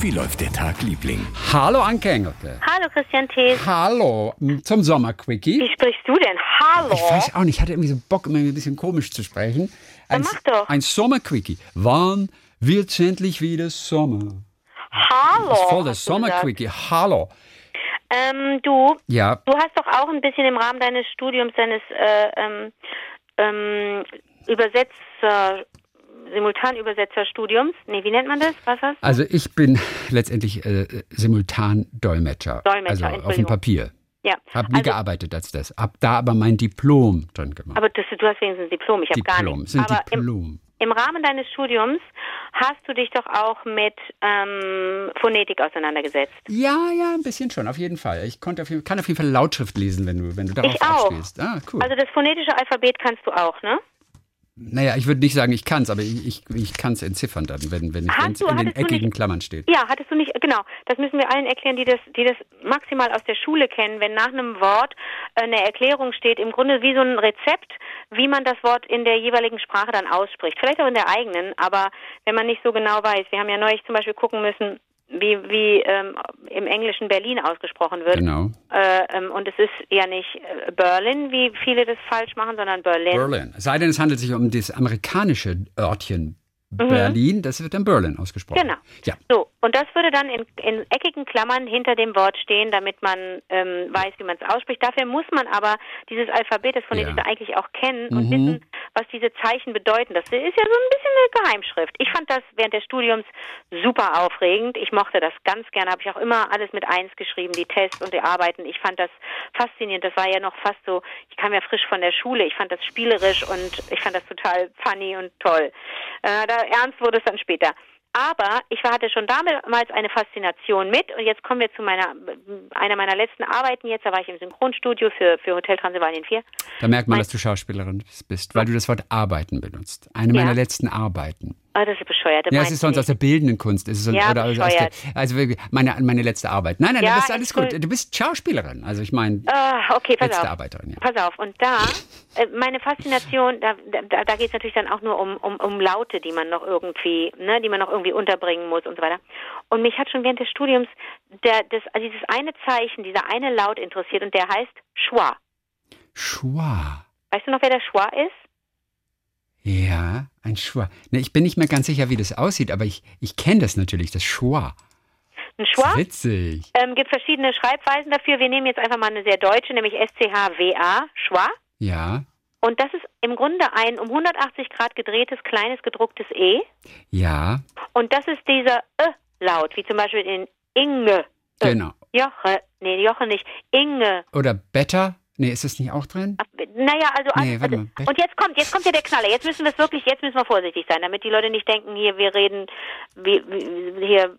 Wie läuft der Tag, Liebling? Hallo Anke Engelke. Hallo Christian Thees. Hallo zum Sommerquickie. Wie sprichst du denn? Hallo. Ich weiß auch nicht, ich hatte irgendwie so Bock, immer ein bisschen komisch zu sprechen. Ein, mach doch. Ein Sommerquickie. Wann wird's endlich wieder Sommer? Hallo. Das ist voll gesagt. Sommerquickie. Hallo. Ähm, du, Ja, du hast doch auch ein bisschen im Rahmen deines Studiums, deines äh, ähm, ähm, Übersetzer, Simultanübesetzerstudiums. Nee, wie nennt man das? Was hast also ich bin letztendlich äh, simultan Dolmetscher. Dolmetscher, Also auf dem. Papier. Ja. Hab nie Also- gearbeitet als das. Hab da aber mein Diplom drin gemacht. Aber das, du hast wenigstens ein Diplom, ich habe gar Diplom, nichts. sind Aber im, Diplom. im Rahmen deines Studiums hast du dich doch auch mit ähm, Phonetik auseinandergesetzt. Ja, ja, ein bisschen schon, auf jeden Fall. Ich konnte auf jeden, kann auf jeden Fall Lautschrift lesen, wenn du, wenn du darauf Ich auch. Ah, cool. Also das phonetische Alphabet kannst du auch, ne? Naja, ich würde nicht sagen, ich kann es, aber ich, ich, ich kann es entziffern dann, wenn wenn du- in den eckigen nicht- Klammern steht. Ja, hattest du nicht, genau. Das müssen wir allen erklären, die das, die das maximal aus der Schule kennen. Wenn nach einem Wort äh, eine Erklärung steht, im Grunde wie so ein Rezept, wie man das Wort in der jeweiligen Sprache dann ausspricht. Vielleicht auch in der eigenen, aber wenn man nicht so genau weiß. Wir haben ja neulich zum Beispiel gucken müssen, wie, wie ähm, im Englischen Berlin ausgesprochen wird. Genau. Äh, ähm, und es ist ja nicht äh, Berlin, wie viele das falsch machen, sondern Berlin. Berlin. Es sei denn, es handelt sich um das amerikanische Örtchen Berlin, das wird dann Berlin ausgesprochen. Mhm. Genau. Ja. So, und das würde dann in, in eckigen Klammern hinter dem Wort stehen, damit man ähm, weiß, wie man es ausspricht. Dafür muss man aber dieses Alphabet, das Phonetische Ja. eigentlich auch kennen und Mhm. wissen, was diese Zeichen bedeuten. Das ist ja so ein bisschen eine Geheimschrift. Ich fand das während des Studiums super aufregend. Ich mochte das ganz gerne. Habe ich auch immer alles mit eins geschrieben, die Tests und die Arbeiten. Ich fand das faszinierend. Das war ja noch fast so, ich kam ja frisch von der Schule. Ich fand das spielerisch und ich fand das total funny und toll. Äh, da ernst wurde es dann später. Aber ich hatte schon damals eine Faszination mit und jetzt kommen wir zu meiner einer meiner letzten Arbeiten jetzt, da war ich im Synchronstudio für, für Hotel Transylvanien 4. Da merkt man, Mein- dass du Schauspielerin bist, weil du das Wort arbeiten benutzt. Eine Ja. meiner letzten Arbeiten. Ah, das ist bescheuert. Ja, es ist sonst aus der bildenden Kunst. Es ist so, Ja, oder aus der, bescheuert. also meine, meine letzte Arbeit. Nein, nein, Ja, das ist alles gut. Du bist Schauspielerin. Also ich meine, Ah, okay, pass letzte auf. Arbeiterin, ja. Pass auf. Und da, äh, meine Faszination, da, da, da geht es natürlich dann auch nur um, um, um Laute, die man noch irgendwie, ne, die man noch irgendwie unterbringen muss und so weiter. Und mich hat schon während des Studiums der, das, also dieses eine Zeichen, dieser eine Laut interessiert und der heißt Schwa. Schwa. Weißt du noch, wer der Schwa ist? Ja, ein Schwa. Ne, ich bin nicht mehr ganz sicher, wie das aussieht, aber ich, ich kenne das natürlich, das Schwa. Ein Schwa? witzig. Ähm, gibt verschiedene Schreibweisen dafür. Wir nehmen jetzt einfach mal eine sehr deutsche, nämlich S-C-H-W-A, Schwa. Ja, Und das ist im Grunde ein um 180 Grad gedrehtes, kleines, gedrucktes E. ja, Und das ist dieser Ö-Laut, wie zum Beispiel in Inge. Genau. Joche, nee, Joche nicht. Inge. Oder Better? Nee, ist das nicht auch drin? Ach, Naja, also, Nee, also und jetzt kommt, jetzt kommt ja der Knaller. Jetzt müssen wir wirklich, jetzt müssen wir vorsichtig sein, damit die Leute nicht denken, hier wir reden, wie, wie, hier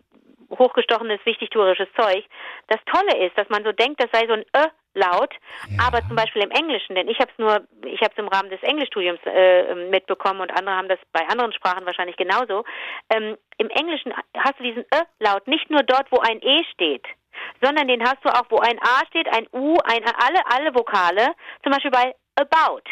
hochgestochenes, wichtigtuerisches Zeug. Das Tolle ist, dass man so denkt, das sei so ein Ö-Laut, Ja. aber zum Beispiel im Englischen, denn ich habe es nur, ich habe es im Rahmen des Englischstudiums äh, mitbekommen und andere haben das bei anderen Sprachen wahrscheinlich genauso. Ähm, Im Englischen hast du diesen Ö-Laut nicht nur dort, wo ein E steht, sondern den hast du auch, wo ein A steht, ein U, ein alle, alle Vokale, zum Beispiel bei about.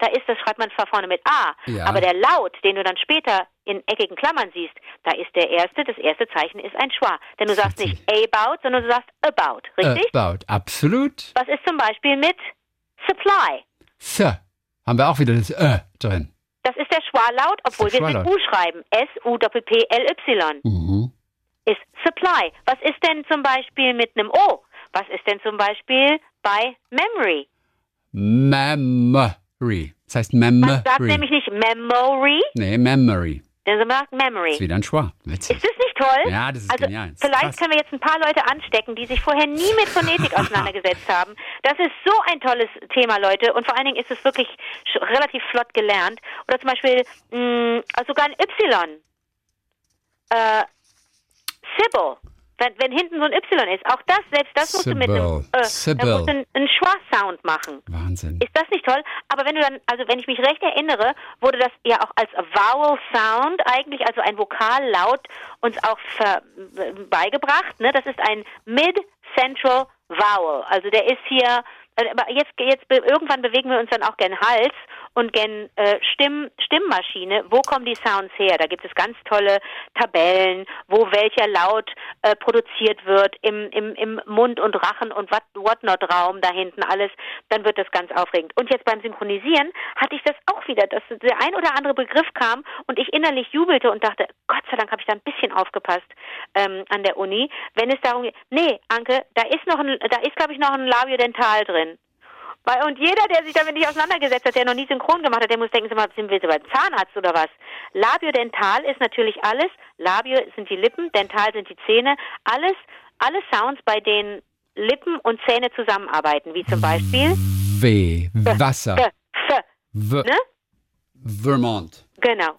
Da ist das, schreibt man zwar vorne mit A, Ja. aber der Laut, den du dann später in eckigen Klammern siehst, da ist der erste, das erste Zeichen ist ein Schwa. Denn du sagst nicht about, sondern du sagst about, richtig? About, absolut. Was ist zum Beispiel mit supply? So, haben wir auch wieder das Ö drin. Das ist der Schwa-Laut, obwohl wir mit. U schreiben. S-U-P-P-L-Y Mhm. Ist supply. Was ist denn zum Beispiel mit einem O? Was ist denn zum Beispiel bei memory? Memory. Das heißt Man sagt Memory. nämlich nicht memory, Nee, Memory. denn man sagt memory. Ist wieder ein Schwa. Witzig. Ist das nicht toll? Ja, das ist also, genial. Das Vielleicht krass. können wir jetzt ein paar Leute anstecken, die sich vorher nie mit Phonetik auseinandergesetzt haben. Das ist so ein tolles Thema, Leute. Und vor allen Dingen ist es wirklich relativ flott gelernt. Oder zum Beispiel mh, also sogar ein Y. Äh, Sybil. Wenn, wenn hinten so ein Y ist. Auch das, selbst das musst du mit einem, Sybil. äh, Sybil. musst du einen, einen Schwa-Sound machen. Wahnsinn. Ist das nicht toll? Aber wenn du dann, also wenn ich mich recht erinnere, wurde das ja auch als Vowel Sound eigentlich, also ein Vokallaut, uns auch ver, beigebracht. Ne? Das ist ein Mid-Central Vowel. Also der ist hier, aber jetzt, jetzt irgendwann bewegen wir uns dann auch gern Hals und gen äh, Stimm, Stimmmaschine, wo kommen die Sounds her? Da gibt es ganz tolle Tabellen, wo welcher Laut äh, produziert wird im, im, im Mund- und Rachen- und Whatnot-Raum da hinten alles, dann wird das ganz aufregend. Und jetzt beim Synchronisieren hatte ich das auch wieder, dass der ein oder andere Begriff kam und ich innerlich jubelte und dachte, Gott sei Dank habe ich da ein bisschen aufgepasst ähm, an der Uni. Wenn es darum geht, nee, Anke, da ist noch ein, da ist glaube ich noch ein Labiodental drin. Weil, und jeder, der sich damit nicht auseinandergesetzt hat, der noch nie synchron gemacht hat, der muss denken, sind wir so beim Zahnarzt oder was? Labiodental ist natürlich alles. Labio sind die Lippen, dental sind die Zähne. Alles, alle Sounds, bei denen Lippen und Zähne zusammenarbeiten, wie zum Beispiel W, Wasser. F, F, ne? Vermont. Genau.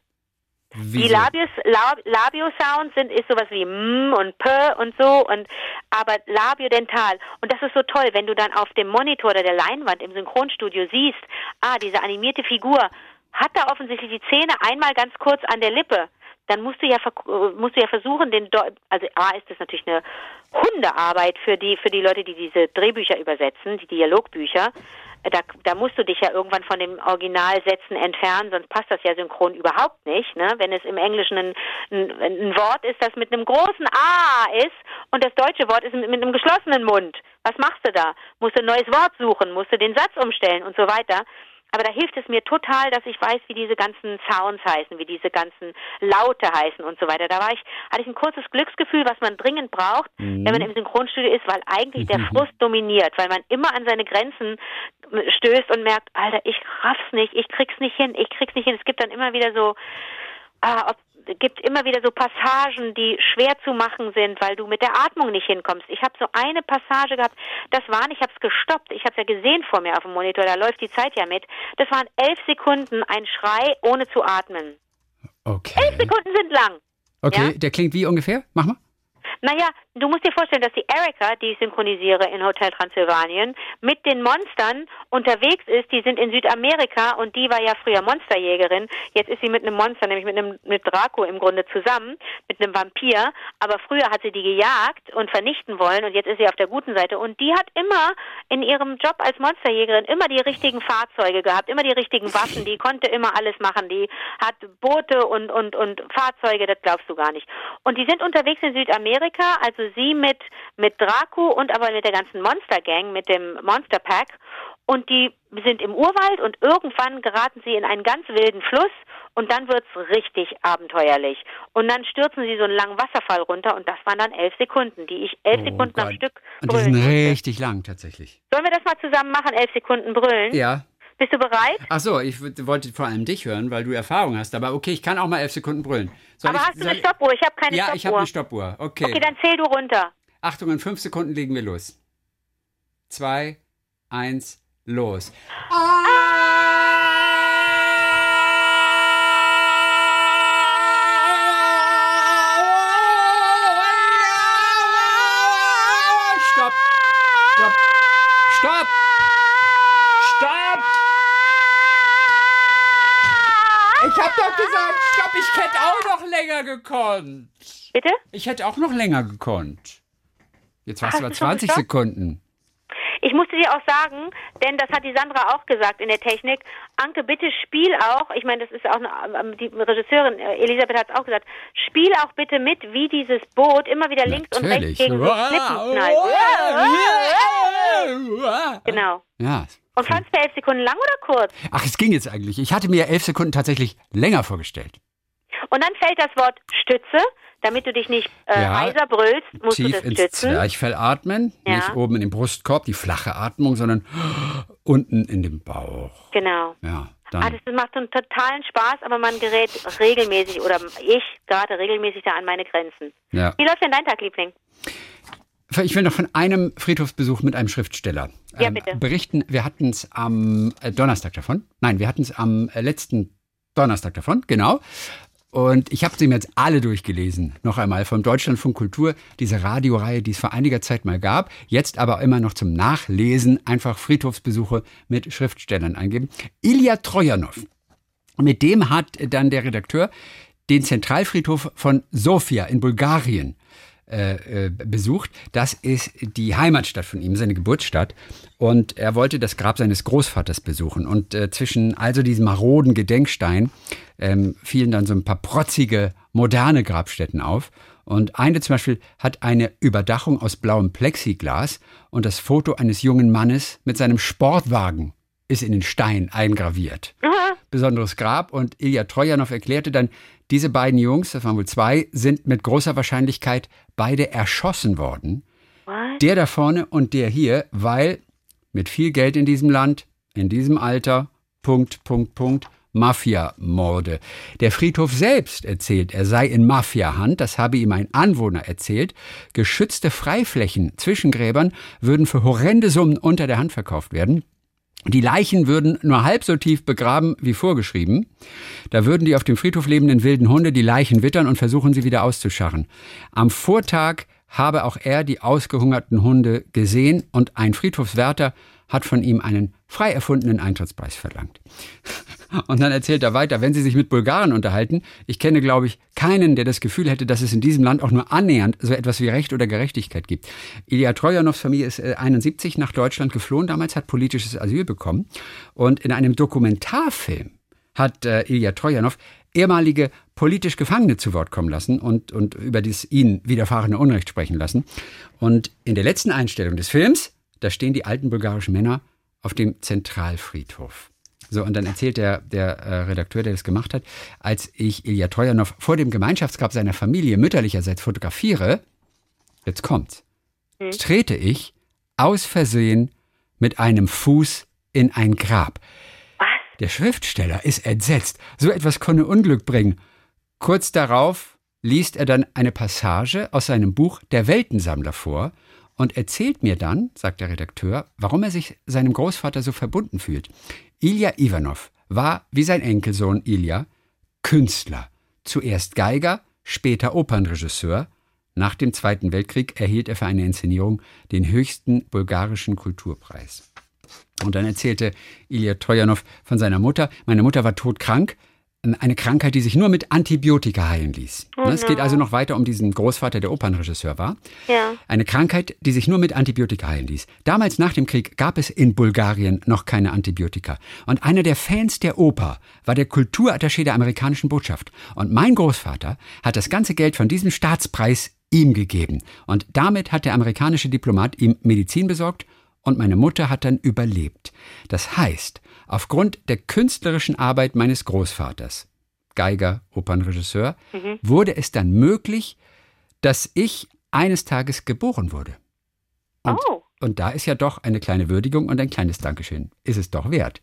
Wieso? Die Labios, Lab, Labio-Sounds sind ist sowas wie M und P und so und aber Labiodental und das ist so toll, wenn du dann auf dem Monitor oder der Leinwand im Synchronstudio siehst, ah, diese animierte Figur hat da offensichtlich die Zähne einmal ganz kurz an der Lippe. Dann musst du ja musst du ja versuchen, den Deu also A ist das natürlich eine Hundearbeit für die für die Leute, die diese Drehbücher übersetzen, die Dialogbücher. Da, da musst du dich ja irgendwann von dem Originalsätzen entfernen, sonst passt das ja synchron überhaupt nicht. Ne? Wenn es im Englischen ein, ein, ein Wort ist, das mit einem großen A ist und das deutsche Wort ist mit einem geschlossenen Mund. Was machst du da? Musst du ein neues Wort suchen, musst du den Satz umstellen und so weiter. Aber da hilft es mir total, dass ich weiß, wie diese ganzen Sounds heißen, wie diese ganzen Laute heißen und so weiter. Da war ich, hatte ich ein kurzes Glücksgefühl, was man dringend braucht, Mhm. wenn man im Synchronstudio ist, weil eigentlich der Frust dominiert, weil man immer an seine Grenzen stößt und merkt, Alter, ich raff's nicht, ich krieg's nicht hin, ich krieg's nicht hin. Es gibt dann immer wieder so, ah, ob, gibt immer wieder so Passagen, die schwer zu machen sind, weil du mit der Atmung nicht hinkommst. Ich habe so eine Passage gehabt, das waren, ich habe es gestoppt, ich habe es ja gesehen vor mir auf dem Monitor, da läuft die Zeit ja mit. Das waren elf Sekunden, ein Schrei ohne zu atmen. Okay. Elf Sekunden sind lang. Okay, Ja? der klingt wie ungefähr? Mach mal. Naja, du musst dir vorstellen, dass die Erika, die ich synchronisiere in Hotel Transsilvanien, mit den Monstern unterwegs ist. Die sind in Südamerika und die war ja früher Monsterjägerin. Jetzt ist sie mit einem Monster, nämlich mit einem mit Draco im Grunde zusammen, mit einem Vampir. Aber früher hat sie die gejagt und vernichten wollen und jetzt ist sie auf der guten Seite. Und die hat immer in ihrem Job als Monsterjägerin immer die richtigen Fahrzeuge gehabt, immer die richtigen Waffen. Die konnte immer alles machen. Die hat Boote und und und Fahrzeuge, das glaubst du gar nicht. Und die sind unterwegs in Südamerika, also sie mit mit Draco und aber mit der ganzen Monster Gang, mit dem Monster Pack. Und die sind im Urwald und irgendwann geraten sie in einen ganz wilden Fluss und dann wird's richtig abenteuerlich. Und dann stürzen sie so einen langen Wasserfall runter und das waren dann elf Sekunden, die ich elf Oh Sekunden am Gott. Stück Und die brüllen sind richtig lang tatsächlich. Sollen wir das mal zusammen machen, elf Sekunden brüllen? Ja. Bist du bereit? Ach so, ich wollte vor allem dich hören, weil du Erfahrung hast. Aber okay, ich kann auch mal elf Sekunden brüllen. Soll Aber ich, hast du eine Stoppuhr? Ich habe keine Ja, Stoppuhr. ich habe eine Stoppuhr. Okay. Okay, dann zähl du runter. Achtung, in fünf Sekunden legen wir los. Zwei, eins, los. Stopp! Stopp! Stopp! Stopp! Ich hab doch gesagt, stopp, ich hätte auch noch länger gekonnt. Bitte? Ich hätte auch noch länger gekonnt. Jetzt warst Hast du bei du schon 20 gestoppt? Sekunden. Ich musste dir auch sagen, denn das hat die Sandra auch gesagt in der Technik. Anke, bitte spiel auch. Ich meine, das ist auch eine, ähm, die Regisseurin äh, Elisabeth hat es auch gesagt. Spiel auch bitte mit, wie dieses Boot immer wieder links und rechts Natürlich. gegen die Klippen knallt. Genau. Ja. Und fandst du elf Sekunden lang oder kurz? Ach, es ging jetzt eigentlich. Ich hatte mir elf Sekunden tatsächlich länger vorgestellt. Und dann fällt das Wort Stütze, damit du dich nicht äh, Ja. heiser brüllst, musst du Tief das ins stützen. Zwerchfell atmen. Ja. Nicht oben in den Brustkorb, die flache Atmung, sondern unten in dem Bauch. Genau. Ja, Ah, dann. das macht einen totalen Spaß, aber man gerät regelmäßig oder ich gerate regelmäßig da an meine Grenzen. Ja. Wie läuft denn dein Tag, Liebling? Ich will noch von einem Friedhofsbesuch mit einem Schriftsteller ähm, Ja, bitte. berichten. Wir hatten es am äh, Donnerstag davon. Nein, wir hatten es am äh, letzten Donnerstag davon, genau. Und ich habe sie mir jetzt alle durchgelesen. Noch einmal vom Deutschlandfunk Kultur, diese Radioreihe, die es vor einiger Zeit mal gab. Jetzt aber immer noch zum Nachlesen einfach Friedhofsbesuche mit Schriftstellern eingeben. Ilya Trojanow. Mit dem hat dann der Redakteur den Zentralfriedhof von Sofia in Bulgarien äh, äh, besucht. Das ist die Heimatstadt von ihm, seine Geburtsstadt. Und er wollte das Grab seines Großvaters besuchen. Und äh, zwischen also diesem maroden Gedenkstein ähm, fielen dann so ein paar protzige, moderne Grabstätten auf. Und eine zum Beispiel hat eine Überdachung aus blauem Plexiglas und das Foto eines jungen Mannes mit seinem Sportwagen ist in den Stein eingraviert. Aha. Besonderes Grab und Ilya Trojanow erklärte dann, diese beiden Jungs, das waren wohl zwei, sind mit großer Wahrscheinlichkeit beide erschossen worden. What? Der da vorne und der hier, weil mit viel Geld in diesem Land, in diesem Alter, Punkt, Punkt, Punkt, Mafia-Morde. Der Friedhof selbst erzählt, er sei in Mafia-Hand, das habe ihm ein Anwohner erzählt. Geschützte Freiflächen zwischen Gräbern würden für horrende Summen unter der Hand verkauft werden. Die Leichen würden nur halb so tief begraben wie vorgeschrieben. Da würden die auf dem Friedhof lebenden wilden Hunde die Leichen wittern und versuchen, sie wieder auszuscharren. Am Vortag habe auch er die ausgehungerten Hunde gesehen und ein Friedhofswärter hat von ihm einen frei erfundenen Eintrittspreis verlangt. Und dann erzählt er weiter, wenn Sie sich mit Bulgaren unterhalten, ich kenne, glaube ich, keinen, der das Gefühl hätte, dass es in diesem Land auch nur annähernd so etwas wie Recht oder Gerechtigkeit gibt. Ilya Trojanows Familie ist 71 äh, nach Deutschland geflohen, damals hat politisches Asyl bekommen. Und in einem Dokumentarfilm hat äh, Ilya Trojanow ehemalige politisch Gefangene zu Wort kommen lassen und, und über das ihnen widerfahrene Unrecht sprechen lassen. Und in der letzten Einstellung des Films, da stehen die alten bulgarischen Männer auf dem Zentralfriedhof. So, und dann erzählt der, der äh, Redakteur, der das gemacht hat, als ich Ilya Trojanow vor dem Gemeinschaftsgrab seiner Familie mütterlicherseits fotografiere, jetzt kommt's, hm. trete ich aus Versehen mit einem Fuß in ein Grab. Was? Der Schriftsteller ist entsetzt. So etwas könne Unglück bringen. Kurz darauf liest er dann eine Passage aus seinem Buch Der Weltensammler vor und erzählt mir dann, sagt der Redakteur, warum er sich seinem Großvater so verbunden fühlt. Ilja Ivanov war, wie sein Enkelsohn Ilja, Künstler. Zuerst Geiger, später Opernregisseur. Nach dem Zweiten Weltkrieg erhielt er für eine Inszenierung den höchsten bulgarischen Kulturpreis. Und dann erzählte Ilya Trojanow von seiner Mutter. Meine Mutter war todkrank eine Krankheit, die sich nur mit Antibiotika heilen ließ. Oh es geht also noch weiter um diesen Großvater, der Opernregisseur war. Ja. Eine Krankheit, die sich nur mit Antibiotika heilen ließ. Damals nach dem Krieg gab es in Bulgarien noch keine Antibiotika. Und einer der Fans der Oper war der Kulturattaché der amerikanischen Botschaft. Und mein Großvater hat das ganze Geld von diesem Staatspreis ihm gegeben. Und damit hat der amerikanische Diplomat ihm Medizin besorgt und meine Mutter hat dann überlebt. Das heißt, Aufgrund der künstlerischen Arbeit meines Großvaters, Geiger, Opernregisseur, mhm. wurde es dann möglich, dass ich eines Tages geboren wurde. Und, oh. und da ist ja doch eine kleine Würdigung und ein kleines Dankeschön. Ist es doch wert.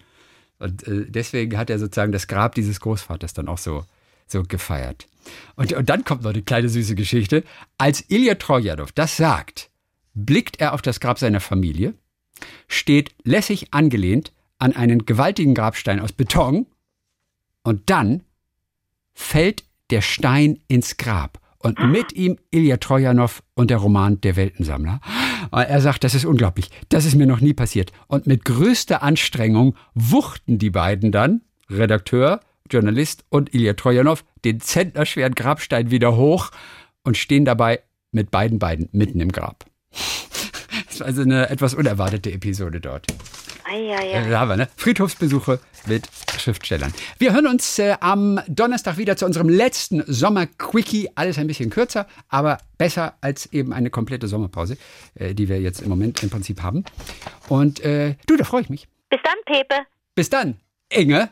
Und äh, deswegen hat er sozusagen das Grab dieses Großvaters dann auch so, so gefeiert. Und, und dann kommt noch eine kleine süße Geschichte. Als Ilya Trojanow das sagt, blickt er auf das Grab seiner Familie, steht lässig angelehnt an einen gewaltigen Grabstein aus Beton und dann fällt der Stein ins Grab und mit ihm Ilya Trojanow und der Roman Der Weltensammler. Er sagt, das ist unglaublich, das ist mir noch nie passiert. Und mit größter Anstrengung wuchten die beiden dann, Redakteur, Journalist und Ilya Trojanow, den zentnerschweren Grabstein wieder hoch und stehen dabei mit beiden Beinen mitten im Grab. Ist also eine etwas unerwartete Episode dort. Eieiei. Da haben wir, ne? Friedhofsbesuche mit Schriftstellern. Wir hören uns äh, am Donnerstag wieder zu unserem letzten Sommer-Quickie. Alles ein bisschen kürzer, aber besser als eben eine komplette Sommerpause, äh, die wir jetzt im Moment im Prinzip haben. Und äh, du, da freue ich mich. Bis dann, Pepe. Bis dann, Inge.